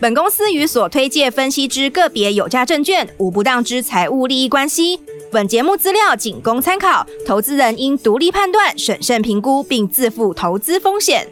本公司与所推介分析之个别有价证券无不当之财务利益关系。本节目资料仅供参考，投资人应独立判断、审慎评估，并自负投资风险。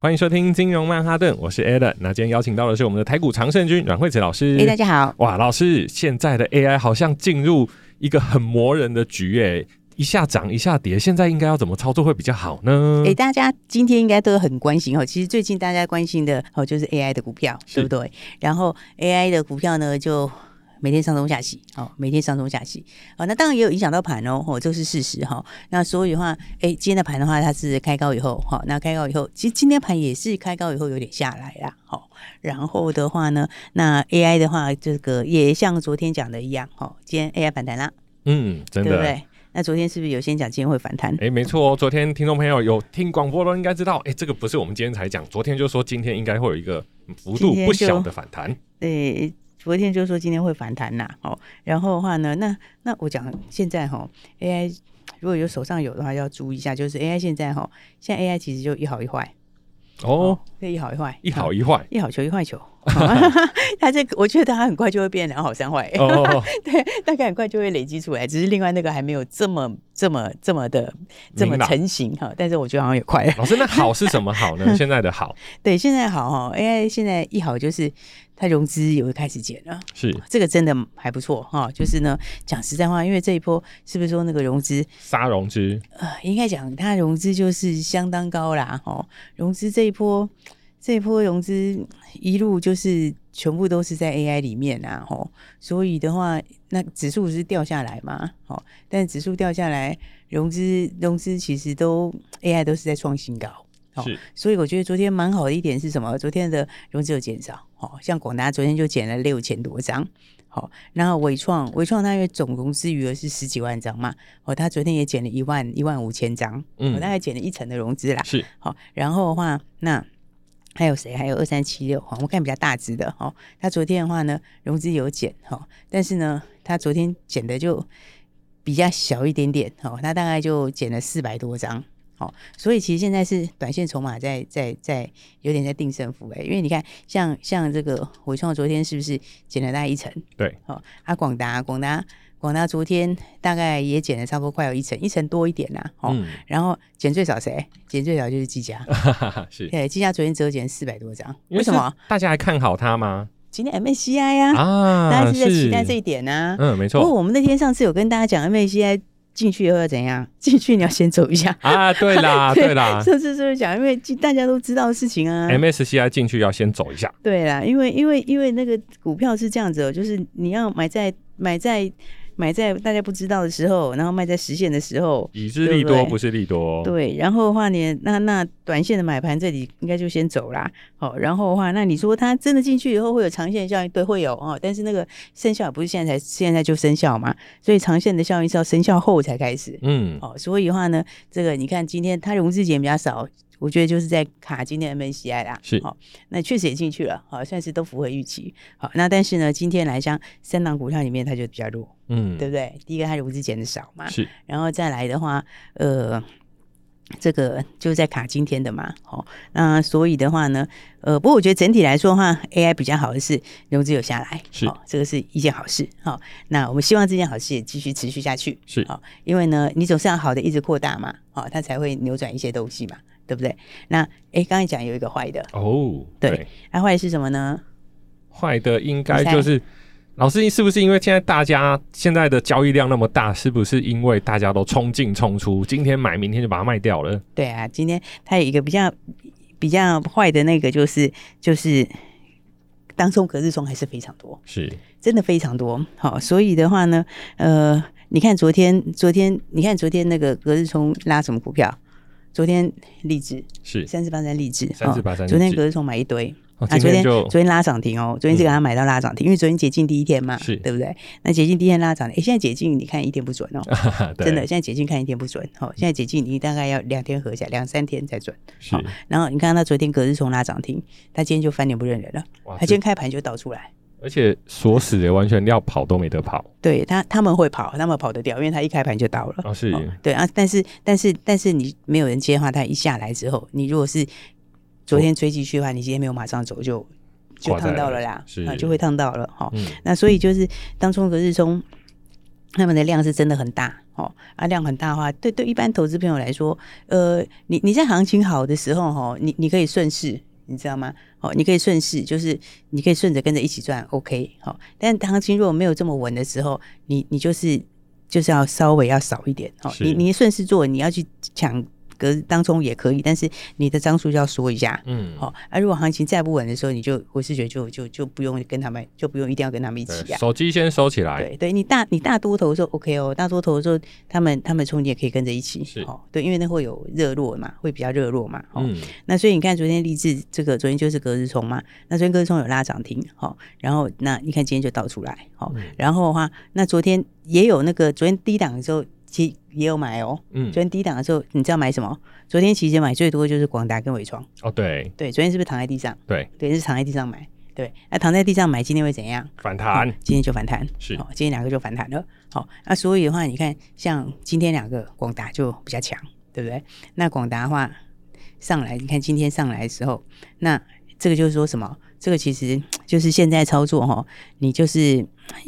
欢迎收听金融曼哈顿，我是 Adam。那今天邀请到的是我们的台股常胜军阮惠慈老师。哎，大家好！哇，老师，现在的 AI 好像进入一个很磨人的局诶。一下涨一下跌，现在应该要怎么操作会比较好呢？哎、欸，大家今天应该都很关心哦。其实最近大家关心的哦，就是 AI 的股票，对不对？然后 AI 的股票呢，就每天上中下洗，哦，每天上中下洗。哦，那当然也有影响到盘哦，哦，这是事实哈。那所以的话，哎、欸，今天的盘的话，它是开高以后，好，那开高以后，其实今天盘也是开高以后有点下来啦，好。然后的话呢，那 AI 的话，这个也像昨天讲的一样，哦，今天 AI 反弹啦，嗯，真的，对不对？那昨天是不是有先讲今天会反弹？哎、欸，没错哦。昨天听众朋友有听广播都应该知道，哎、欸，这个不是我们今天才讲，昨天就说今天应该会有一个幅度不小的反弹。对，昨天就说今天会反弹呐。哦，然后的话呢，那那我讲现在哈，AI 如果有手上有的话要注意一下，就是 AI 现在哈，现在 AI 其实就一好一坏。哦，这一好一坏，一好一坏，一好球一坏球。他这个，我觉得他很快就会变两好三坏。哦，对，大概很快就会累积出来。只是另外那个还没有这么、这么、这么的这么成型哈。但是我觉得好像也快了。老师，那好是什么好呢？现在的好，对，现在好哈。AI 现在一好就是它融资也会开始减了。是，这个真的还不错哈。就是呢，讲实在话，因为这一波是不是说那个融资杀融资？呃，应该讲它融资就是相当高啦。哈，融资这一波。这一波融资一路就是全部都是在 AI 里面啊，吼，所以的话，那指数是掉下来嘛，吼，但指数掉下来，融资融资其实都 AI 都是在创新高，是，所以我觉得昨天蛮好的一点是什么？昨天的融资有减少，哦，像广达昨天就减了六千多张，好，然后伟创伟创它因为总融资余额是十几万张嘛，哦，它昨天也减了一万一万五千张，嗯，大概减了一成的融资啦，是，好，然后的话那。还有谁？还有二三七六哈，我看比较大只的哈。他昨天的话呢，融资有减哈，但是呢，他昨天减的就比较小一点点哈，他大概就减了四百多张。好，所以其实现在是短线筹码在在在有点在定胜负哎，因为你看像像这个伟创昨天是不是减了大概一成？对，好，啊广达广达。广大昨天大概也减了差不多快有一成，一成多一点啦、啊，哦、嗯，然后减最少谁？减最少就是技嘉，是，对，技嘉昨天只有减四百多张，为什么？大家还看好它吗？今天 MSCI 呀，啊，大家是在期待这一点呢、啊，嗯，没错。不过我们那天上次有跟大家讲 MSCI 进去以后要怎样？进去你要先走一下啊，对啦，对，对啦，上次是不是讲？因为大家都知道的事情啊，MSCI 进去要先走一下，对啦，因为因为因为那个股票是这样子哦，就是你要买在买在。买在大家不知道的时候，然后卖在实现的时候，已知利多不是利多。对，然后的话呢，那那短线的买盘这里应该就先走啦。好，然后的话，那你说它真的进去以后会有长线效应？对，会有哦。但是那个生效不是现在才现在就生效嘛？所以长线的效应是要生效后才开始。嗯，哦，所以的话呢，这个你看今天它融资减比较少。我觉得就是在卡今天 MSCI 啦，是好，那确实也进去了，好，算是都符合预期。好，那但是呢，今天来讲三档股票里面，它就比较弱，嗯，对不对？第一个它融资减的少嘛，是，然后再来的话，呃，这个就在卡今天的嘛，好，那所以的话呢，呃，不过我觉得整体来说的话，AI 比较好的是融资有下来，是，这个是一件好事。好，那我们希望这件好事也继续持续下去，是，好，因为呢，你总是要好的一直扩大嘛，好，它才会扭转一些东西嘛。对不对？那哎，刚才讲有一个坏的哦，对，那坏的是什么呢？坏的应该就是老师，是不是因为现在大家现在的交易量那么大，是不是因为大家都冲进冲出，今天买，明天就把它卖掉了？对啊，今天它有一个比较比较坏的那个，就是就是当冲隔日冲还是非常多，是真的非常多。好，所以的话呢，呃，你看昨天昨天，你看昨天那个隔日冲拉什么股票？昨天励志是三四八三励志，三四八三，昨天隔日冲买一堆。啊，昨天昨天拉涨停哦，昨天是给他买到拉涨停，因为昨天解禁第一天嘛，是对不对？那解禁第一天拉涨停，哎，现在解禁你看一天不准哦，真的，现在解禁看一天不准，哦，现在解禁你大概要两天合起来，两三天才准。是，然后你看他昨天隔日冲拉涨停，他今天就翻脸不认人了，他今天开盘就倒出来，而且锁死的完全要跑都没得跑。对他他们会跑，他们跑得掉，因为他一开盘就倒了。哦，是，对啊，但是但是但是你没有人接的话，他一下来之后，你如果是昨天追进去的话，你今天没有马上走就。就烫到了啦，啊，就会烫到了哈。嗯、那所以就是当冲和日冲，他们的量是真的很大哦。啊，量很大的话，对对，一般投资朋友来说，呃，你你在行情好的时候哈，你你可以顺势，你知道吗？哦，你可以顺势，就是你可以顺着跟着一起赚，OK。好，但行情如果没有这么稳的时候，你你就是就是要稍微要少一点哦。你你顺势做，你要去抢。隔当中也可以，但是你的张数就要说一下，嗯，好、哦。啊，如果行情再不稳的时候，你就我是觉得就就就不用跟他们，就不用一定要跟他们一起啊。手机先收起来。对对，你大你大多头的时候 OK 哦，大多头的时候他们他们冲你也可以跟着一起，是哦，对，因为那会有热络嘛，会比较热络嘛，哦。嗯、那所以你看昨天励志这个昨天就是隔日冲嘛，那昨天隔日冲有拉涨停，好、哦，然后那你看今天就倒出来，好、哦，嗯、然后的话那昨天也有那个昨天低档的时候。其实也有买哦，嗯，昨天低档的时候，你知道买什么？昨天其实买最多就是广达跟伟创。哦，对，对，昨天是不是躺在地上？对，对，是躺在地上买。对，那躺在地上买，今天会怎样？反弹，今天就反弹，是，哦，今天两个就反弹了。好，那所以的话，你看，像今天两个广达就比较强，对不对？那广达的话上来，你看今天上来的时候，那这个就是说什么？这个其实 就是现在操作哈，你就是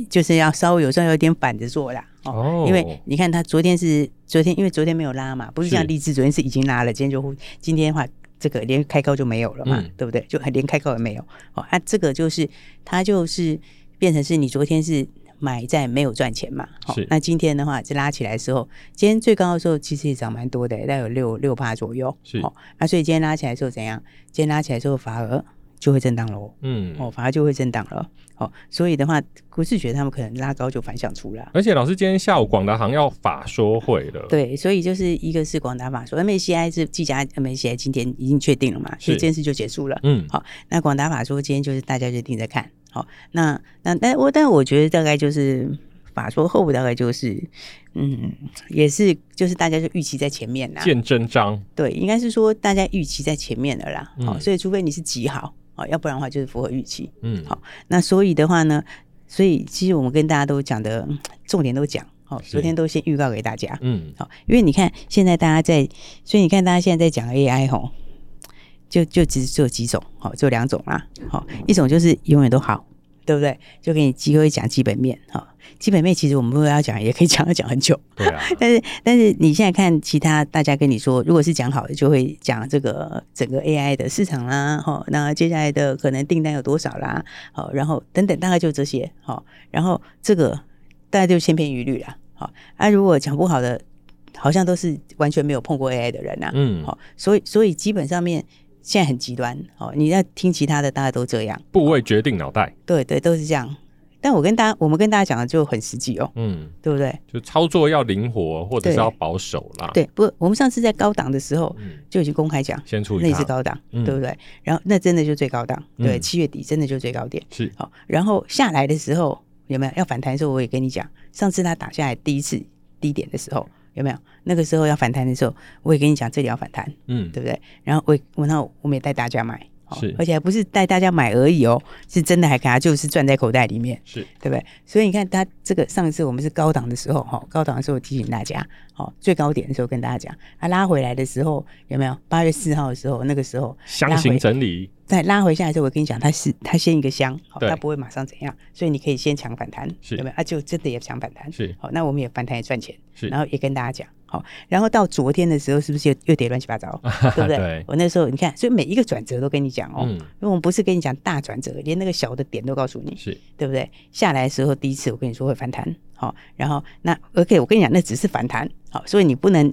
就是要稍微有时候有点反着做啦哦，因为你看他昨天是昨天，因为昨天没有拉嘛，不是像励志昨天是已经拉了，今天就今天的话这个连开高就没有了嘛，对不对？就连开高也没有哦，啊，这个就是它就是变成是你昨天是买在没有赚钱嘛，好，那今天的话就拉起来的时候，今天最高的时候其实也涨蛮多的，大概有六六趴左右，是哦，那所以今天拉起来的时候怎样？今天拉起来之后反而。就会震荡喽，嗯，哦，反而就会震荡了，哦，所以的话，股市觉得他们可能拉高就反向出来。而且老师今天下午广达行要法说会了，对，所以就是一个是广达法说，MACI 是技嘉，MACI 今天已经确定了嘛，所以这件事就结束了，嗯，好，那广达法说今天就是大家就盯着看，好，那那但我但我觉得大概就是法说后大概就是，嗯，也是就是大家就预期在前面啦，见真章，对，应该是说大家预期在前面的啦，好，所以除非你是极好。要不然的话就是符合预期。嗯，好，那所以的话呢，所以其实我们跟大家都讲的重点都讲，好，昨天都先预告给大家。嗯，好，因为你看现在大家在，所以你看大家现在在讲 AI 吼，就就只只有几种，好，就两种啦，好，一种就是永远都好，对不对？就给你机会讲基本面，好。基本面其实我们如果要讲，也可以讲要讲很久。对啊。但是但是你现在看其他大家跟你说，如果是讲好的，就会讲这个整个 AI 的市场啦，好，那接下来的可能订单有多少啦，好，然后等等，大概就这些，好，然后这个大家就千篇一律啦，好，啊，如果讲不好的，好像都是完全没有碰过 AI 的人呐，嗯，好，所以所以基本上面现在很极端，哦，你要听其他的，大家都这样，部位决定脑袋，对对，都是这样。但我跟大家，我们跟大家讲的就很实际哦，嗯，对不对？就操作要灵活，或者是要保守啦。对，不，我们上次在高档的时候就已经公开讲，先出那是高档，对不对？然后那真的就最高档，对，七月底真的就最高点是好。然后下来的时候有没有要反弹的时候？我也跟你讲，上次他打下来第一次低点的时候有没有？那个时候要反弹的时候，我也跟你讲这里要反弹，嗯，对不对？然后我我那我们也带大家买。是，而且还不是带大家买而已哦，是真的还给他就是赚在口袋里面，是对不对？所以你看他这个上一次我们是高档的时候哈，高档的时候提醒大家，好，最高点的时候跟大家讲，他拉回来的时候有没有？八月四号的时候，那个时候箱型整理，再拉回下来的时候，我跟你讲，它是它先一个箱，好，它不会马上怎样，所以你可以先抢反弹，是有没有？啊，就真的也抢反弹，是好，那我们也反弹也赚钱，是，然后也跟大家讲。好，然后到昨天的时候，是不是又又跌乱七八糟，对不对？对我那时候你看，所以每一个转折都跟你讲哦，嗯、因为我们不是跟你讲大转折，连那个小的点都告诉你，是对不对？下来的时候第一次我跟你说会反弹，好，然后那 OK，我跟你讲那只是反弹，好，所以你不能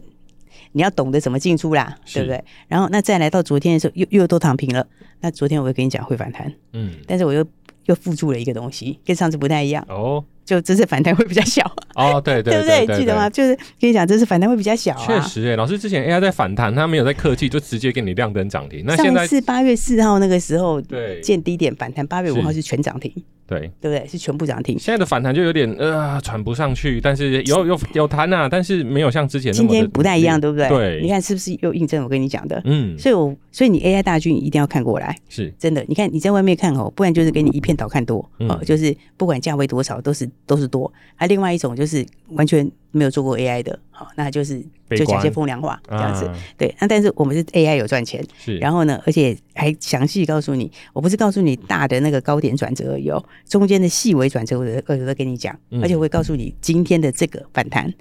你要懂得怎么进出啦，是对不对？然后那再来到昨天的时候又又都躺平了，那昨天我又跟你讲会反弹，嗯，但是我又又附注了一个东西，跟上次不太一样哦。就这次反弹会比较小。哦，对对 对，对不对？记得吗？就是跟你讲，这次反弹会比较小、啊。确实、欸，哎，老师之前 AI 在反弹，他没有在客气，就直接给你亮灯涨停。那现在是八月四号那个时候，对，见低点反弹，八月五号是全涨停。对，对不对？是全部涨停。现在的反弹就有点呃喘不上去，但是有有有弹啊，但是没有像之前那么。今天不太一样，对不对？对，你看是不是又印证我跟你讲的？嗯，所以我所以你 AI 大军一定要看过来，是真的。你看你在外面看哦，不然就是给你一片倒看多哦、嗯，就是不管价位多少都是都是多。还，另外一种就是完全没有做过 AI 的，好，那就是。就讲些风凉话这样子，啊、对。那但是我们是 AI 有赚钱，是。然后呢，而且还详细告诉你，我不是告诉你大的那个高点转折而已哦，中间的细微转折我都我都跟你讲，而且我会告诉你今天的这个反弹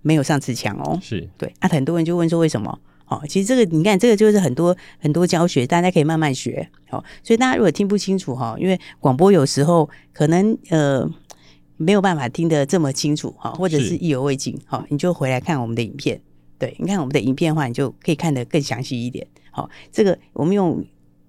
没有上次强哦，是对。啊，很多人就问说为什么？哦，其实这个你看，这个就是很多很多教学，大家可以慢慢学。哦，所以大家如果听不清楚哈，因为广播有时候可能呃。没有办法听得这么清楚哈，或者是意犹未尽哈，你就回来看我们的影片。对，你看我们的影片的话，你就可以看得更详细一点。好，这个我们用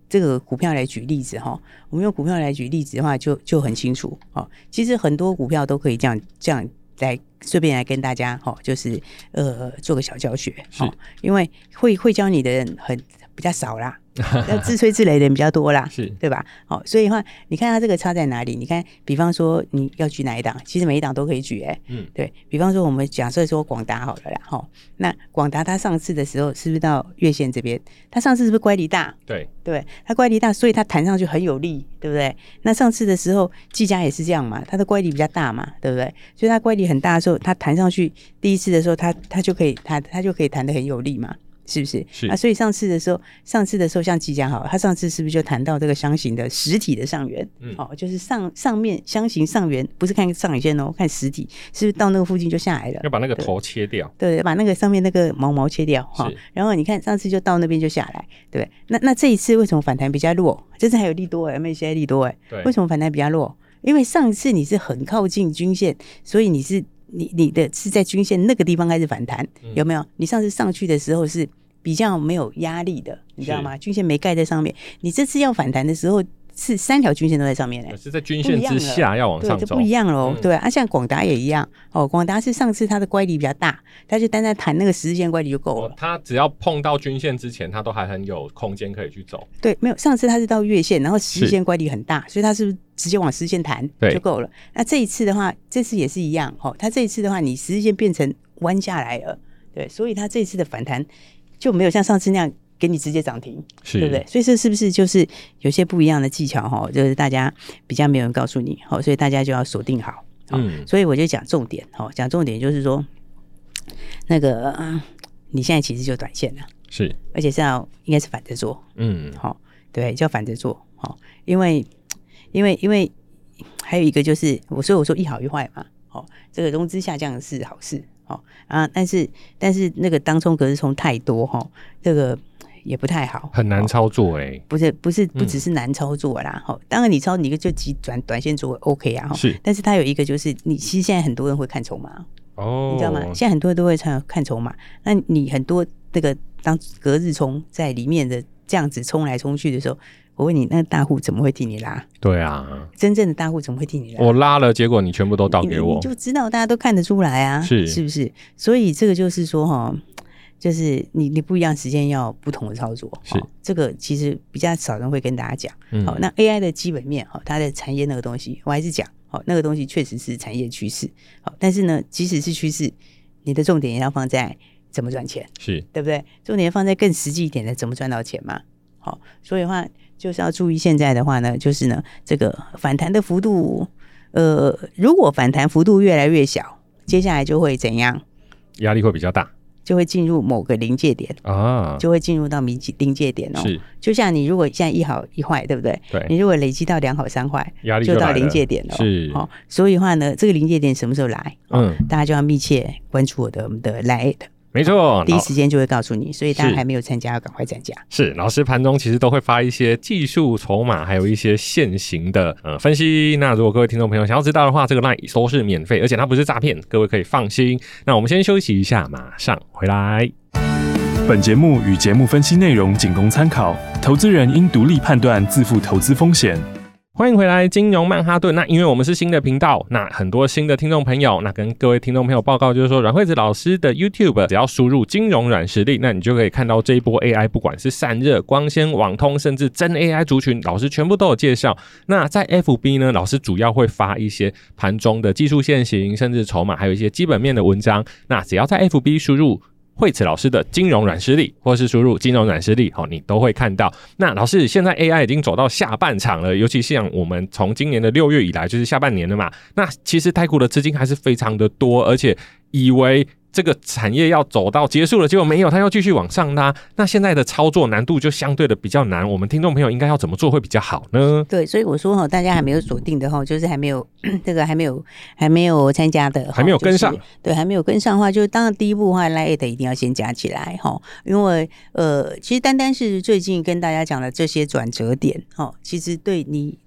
这个股票来举例子哈，我们用股票来举例子的话就，就就很清楚。好，其实很多股票都可以这样这样来顺便来跟大家哈，就是呃做个小教学。好，因为会会教你的人很比较少啦。要自吹自擂的人比较多啦，是对吧？好，所以的话，你看它这个差在哪里？你看，比方说你要举哪一档，其实每一档都可以举、欸，哎，嗯，对比方说，我们假设说广达好了啦，哈，那广达它上次的时候是不是到月线这边？它上次是不是乖离大？对，对，它乖离大，所以它弹上去很有力，对不对？那上次的时候，技嘉也是这样嘛，它的乖离比较大嘛，对不对？所以它乖离很大的时候，它弹上去第一次的时候，它它就可以弹，它就可以弹得很有力嘛。是不是？是啊，所以上次的时候，上次的时候像技嘉好，他上次是不是就谈到这个箱型的实体的上缘？嗯，哦，就是上上面箱型上缘，不是看上影线哦，看实体，是不是到那个附近就下来了？要把那个头切掉，对，对，把那个上面那个毛毛切掉哈。然后你看上次就到那边就下来，对不对？那那这一次为什么反弹比较弱？这次还有利多哎，MACI 利多哎，对，为什么反弹比较弱？因为上次你是很靠近均线，所以你是你你的是在均线那个地方开始反弹，有没有？你上次上去的时候是。比较没有压力的，你知道吗？均线没盖在上面。你这次要反弹的时候，是三条均线都在上面呢、欸。是在均线之下要往上走，就不一样喽、嗯。对啊，像广达也一样哦。广达是上次它的乖离比较大，它就单单弹那个十日线乖离就够了。它、哦、只要碰到均线之前，它都还很有空间可以去走。对，没有上次它是到月线，然后十日线乖离很大，所以它是不是直接往十日线弹就够了？那这一次的话，这次也是一样哦。它这一次的话，你十日线变成弯下来了，对，所以它这一次的反弹。就没有像上次那样给你直接涨停，对不对？所以这是不是就是有些不一样的技巧哈？就是大家比较没有人告诉你，好，所以大家就要锁定好。嗯，所以我就讲重点，好，讲重点就是说，那个你现在其实就短线了，是，而且是要应该是反着做，嗯，好，对，就要反着做，好，因为因为因为还有一个就是，我所以我说一好一坏嘛，好，这个融资下降是好事。好啊，但是但是那个当冲隔日冲太多哈，这个也不太好，很难操作哎、欸。不是不是不只是难操作啦，哈、嗯，当然你操你就急转短线做 OK 啊，是。但是它有一个就是，你其实现在很多人会看筹码哦，你知道吗？现在很多人都会看看筹码，那你很多那个当隔日冲在里面的这样子冲来冲去的时候。我问你，那个大户怎么会替你拉？对啊，真正的大户怎么会替你拉？我拉了，结果你全部都倒给我，就知道大家都看得出来啊，是是不是？所以这个就是说哈，就是你你不一样时间要不同的操作，是这个其实比较少人会跟大家讲。好、嗯，那 AI 的基本面哈，它的产业那个东西，我还是讲好，那个东西确实是产业趋势。好，但是呢，即使是趋势，你的重点也要放在怎么赚钱，是对不对？重点放在更实际一点的，怎么赚到钱嘛？好，所以的话。就是要注意，现在的话呢，就是呢，这个反弹的幅度，呃，如果反弹幅度越来越小，接下来就会怎样？压力会比较大，就会进入某个临界点啊，就会进入到临临界点哦。是，就像你如果现在一好一坏，对不对？对。你如果累积到两好三坏，压力就到临界点了。是。哦，所以的话呢，这个临界点什么时候来？嗯，大家就要密切关注我的我们的 LINE 没错，第一时间就会告诉你，所以大家还没有参加，要赶快参加。是老师盘中其实都会发一些技术筹码，还有一些现行的呃分析。那如果各位听众朋友想要知道的话，这个 LINE 都是免费，而且它不是诈骗，各位可以放心。那我们先休息一下，马上回来。本节目与节目分析内容仅供参考，投资人应独立判断，自负投资风险。欢迎回来，金融曼哈顿。那因为我们是新的频道，那很多新的听众朋友，那跟各位听众朋友报告，就是说阮惠子老师的 YouTube，只要输入“金融软实力”，那你就可以看到这一波 AI，不管是散热、光纤、网通，甚至真 AI 族群，老师全部都有介绍。那在 FB 呢，老师主要会发一些盘中的技术线型，甚至筹码，还有一些基本面的文章。那只要在 FB 输入。惠子老师的金融软实力，或是输入金融软实力，好，你都会看到。那老师，现在 AI 已经走到下半场了，尤其像我们从今年的六月以来，就是下半年了嘛。那其实泰国的资金还是非常的多，而且以为。这个产业要走到结束了，结果没有，它要继续往上拉。那现在的操作难度就相对的比较难。我们听众朋友应该要怎么做会比较好呢？对，所以我说哈，大家还没有锁定的哈，就是还没有这个还没有还没有参加的，还没有跟上。就是、对，还没有跟上的话，就当然第一步的话，LINE@ 一定要先加起来哈，因为呃，其实单单是最近跟大家讲的这些转折点哈，其实对你。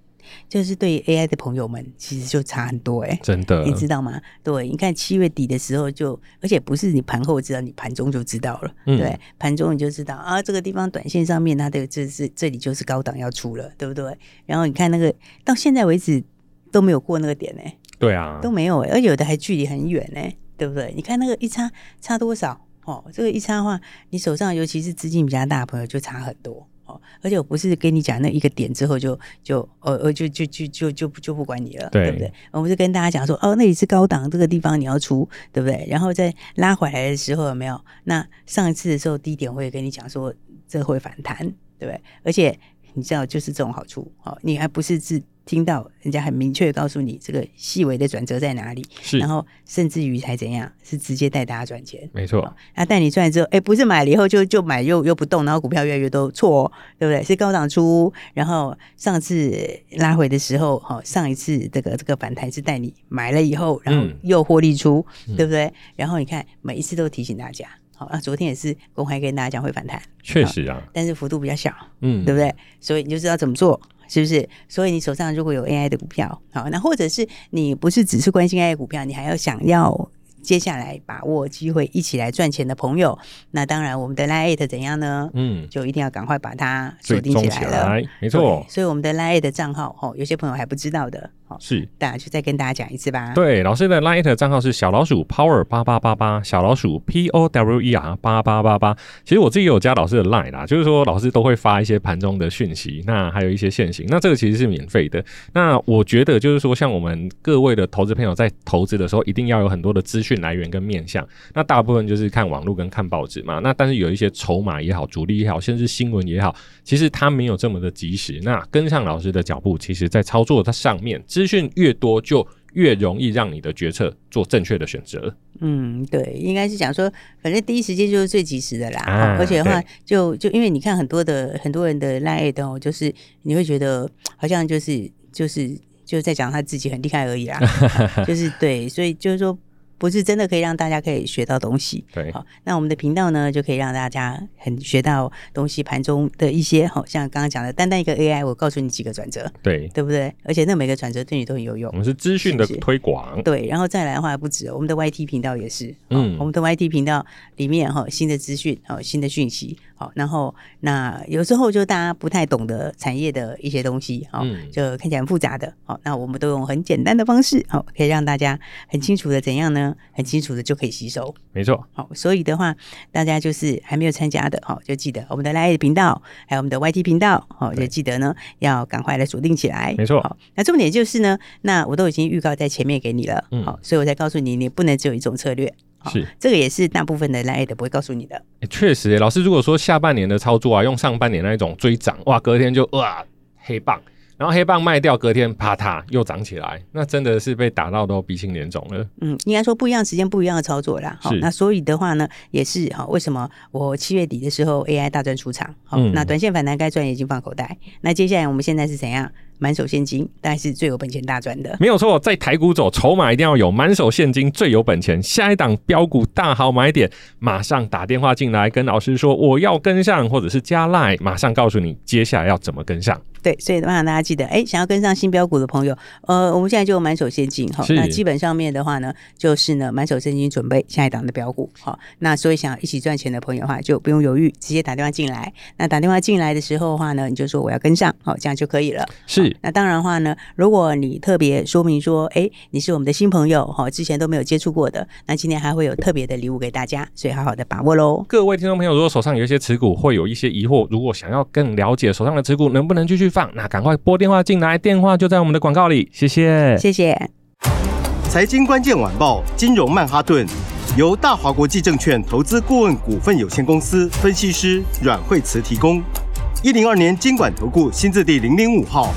就是对 AI 的朋友们，其实就差很多哎、欸，真的，你知道吗？对，你看七月底的时候就，而且不是你盘后知道，你盘中就知道了。嗯、对，盘中你就知道啊，这个地方短线上面它的这是这里就是高档要出了，对不对？然后你看那个到现在为止都没有过那个点呢、欸。对啊，都没有哎、欸，而有的还距离很远呢、欸，对不对？你看那个一差差多少哦？这个一差的话，你手上尤其是资金比较大的朋友就差很多。哦，而且我不是跟你讲那一个点之后就就呃呃就就就就就就不管你了，对，对不对？我不是跟大家讲说哦，那里是高档，这个地方你要出，对不对？然后再拉回来的时候有没有？那上一次的时候低点我也跟你讲说这会反弹，对不对？而且你知道就是这种好处，哦，你还不是自。听到人家很明确告诉你这个细微的转折在哪里，是，然后甚至于才怎样，是直接带大家赚钱，没错。那带你赚了之后，哎，不是买了以后就就买又又不动，然后股票越来越多，错哦，对不对？是高档出，然后上次拉回的时候，哈，上一次这个这个反弹是带你买了以后，然后又获利出，嗯、对不对？然后你看每一次都提醒大家，好，那昨天也是公开跟大家讲会反弹，确实啊，但是幅度比较小，嗯，对不对？所以你就知道怎么做。是不是？所以你手上如果有 AI 的股票，好，那或者是你不是只是关心 AI 股票，你还要想要接下来把握机会一起来赚钱的朋友，那当然我们的 LINE@ 怎样呢？嗯，就一定要赶快把它锁定起来了。来没错，所以我们的 LINE@ 的账号，哦，有些朋友还不知道的哦。是，大家就再跟大家讲一次吧。对，老师的 LINE 账号是小老鼠 Power 八八八八，小老鼠 P O W E R 八八八八。其实我自己有加老师的 LINE 啦，就是说老师都会发一些盘中的讯息，那还有一些现行，那这个其实是免费的。那我觉得就是说，像我们各位的投资朋友在投资的时候，一定要有很多的资讯来源跟面向。那大部分就是看网络跟看报纸嘛。那但是有一些筹码也好，主力也好，甚至新闻也好，其实它没有这么的及时。那跟上老师的脚步，其实在操作它上面，资讯越多。就越容易让你的决策做正确的选择。嗯，对，应该是讲说，反正第一时间就是最及时的啦。啊、而且的话就，就就因为你看很多的很多人的 LINE 哦，就是你会觉得好像就是就是就在讲他自己很厉害而已啦。就是对，所以就是说。不是真的可以让大家可以学到东西，对，好，那我们的频道呢，就可以让大家很学到东西，盘中的一些，好像刚刚讲的，单单一个 AI，我告诉你几个转折，对，对不对？而且那每个转折对你都很有用。我们是资讯的推广，对，然后再来的话不止，我们的 YT 频道也是，嗯，我们的 YT 频道里面哈，新的资讯，好，新的讯息。好，然后那有时候就大家不太懂得产业的一些东西，好，就看起来很复杂的，好，那我们都用很简单的方式，好，可以让大家很清楚的怎样呢？很清楚的就可以吸收，没错。好，所以的话，大家就是还没有参加的，好，就记得我们的 Live 频道，还有我们的 YT 频道，好，就记得呢要赶快来锁定起来，没错。好，那重点就是呢，那我都已经预告在前面给你了，嗯，好，所以我才告诉你，你不能只有一种策略。是，这个也是大部分的 LINE 的不会告诉你的。欸、确实，老师如果说下半年的操作啊，用上半年那一种追涨，哇，隔天就哇黑棒，然后黑棒卖掉，隔天啪嗒又涨起来，那真的是被打到都鼻青脸肿了。嗯，应该说不一样时间不一样的操作啦。好，那所以的话呢，也是哈，为什么我七月底的时候 AI 大赚出场？好，嗯、那短线反弹该赚已经放口袋。那接下来我们现在是怎样？满手现金，大概是最有本钱大赚的。没有错，在台股走，筹码一定要有，满手现金最有本钱。下一档标股大好买点，马上打电话进来跟老师说我要跟上，或者是加 LINE，马上告诉你接下来要怎么跟上。对，所以的话，大家记得，哎，想要跟上新标股的朋友，呃，我们现在就满手现金哈。那基本上面的话呢，就是呢满手现金准备下一档的标股。好，那所以想要一起赚钱的朋友的话，就不用犹豫，直接打电话进来。那打电话进来的时候的话呢，你就说我要跟上，好，这样就可以了。是。是。那当然的话呢，如果你特别说明说，哎，你是我们的新朋友，哈，之前都没有接触过的，那今天还会有特别的礼物给大家，所以好好的把握喽。各位听众朋友，如果手上有一些持股，会有一些疑惑，如果想要更了解手上的持股能不能继续放，那赶快拨电话进来，电话就在我们的广告里。谢谢，谢谢。财经关键晚报，金融曼哈顿，由大华国际证券投资顾问股份有限公司分析师阮惠慈提供。一零二年监管投顾新字第零零五号。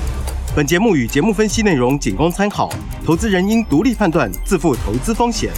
本节目与节目分析内容仅供参考，投资人应独立判断，自负投资风险。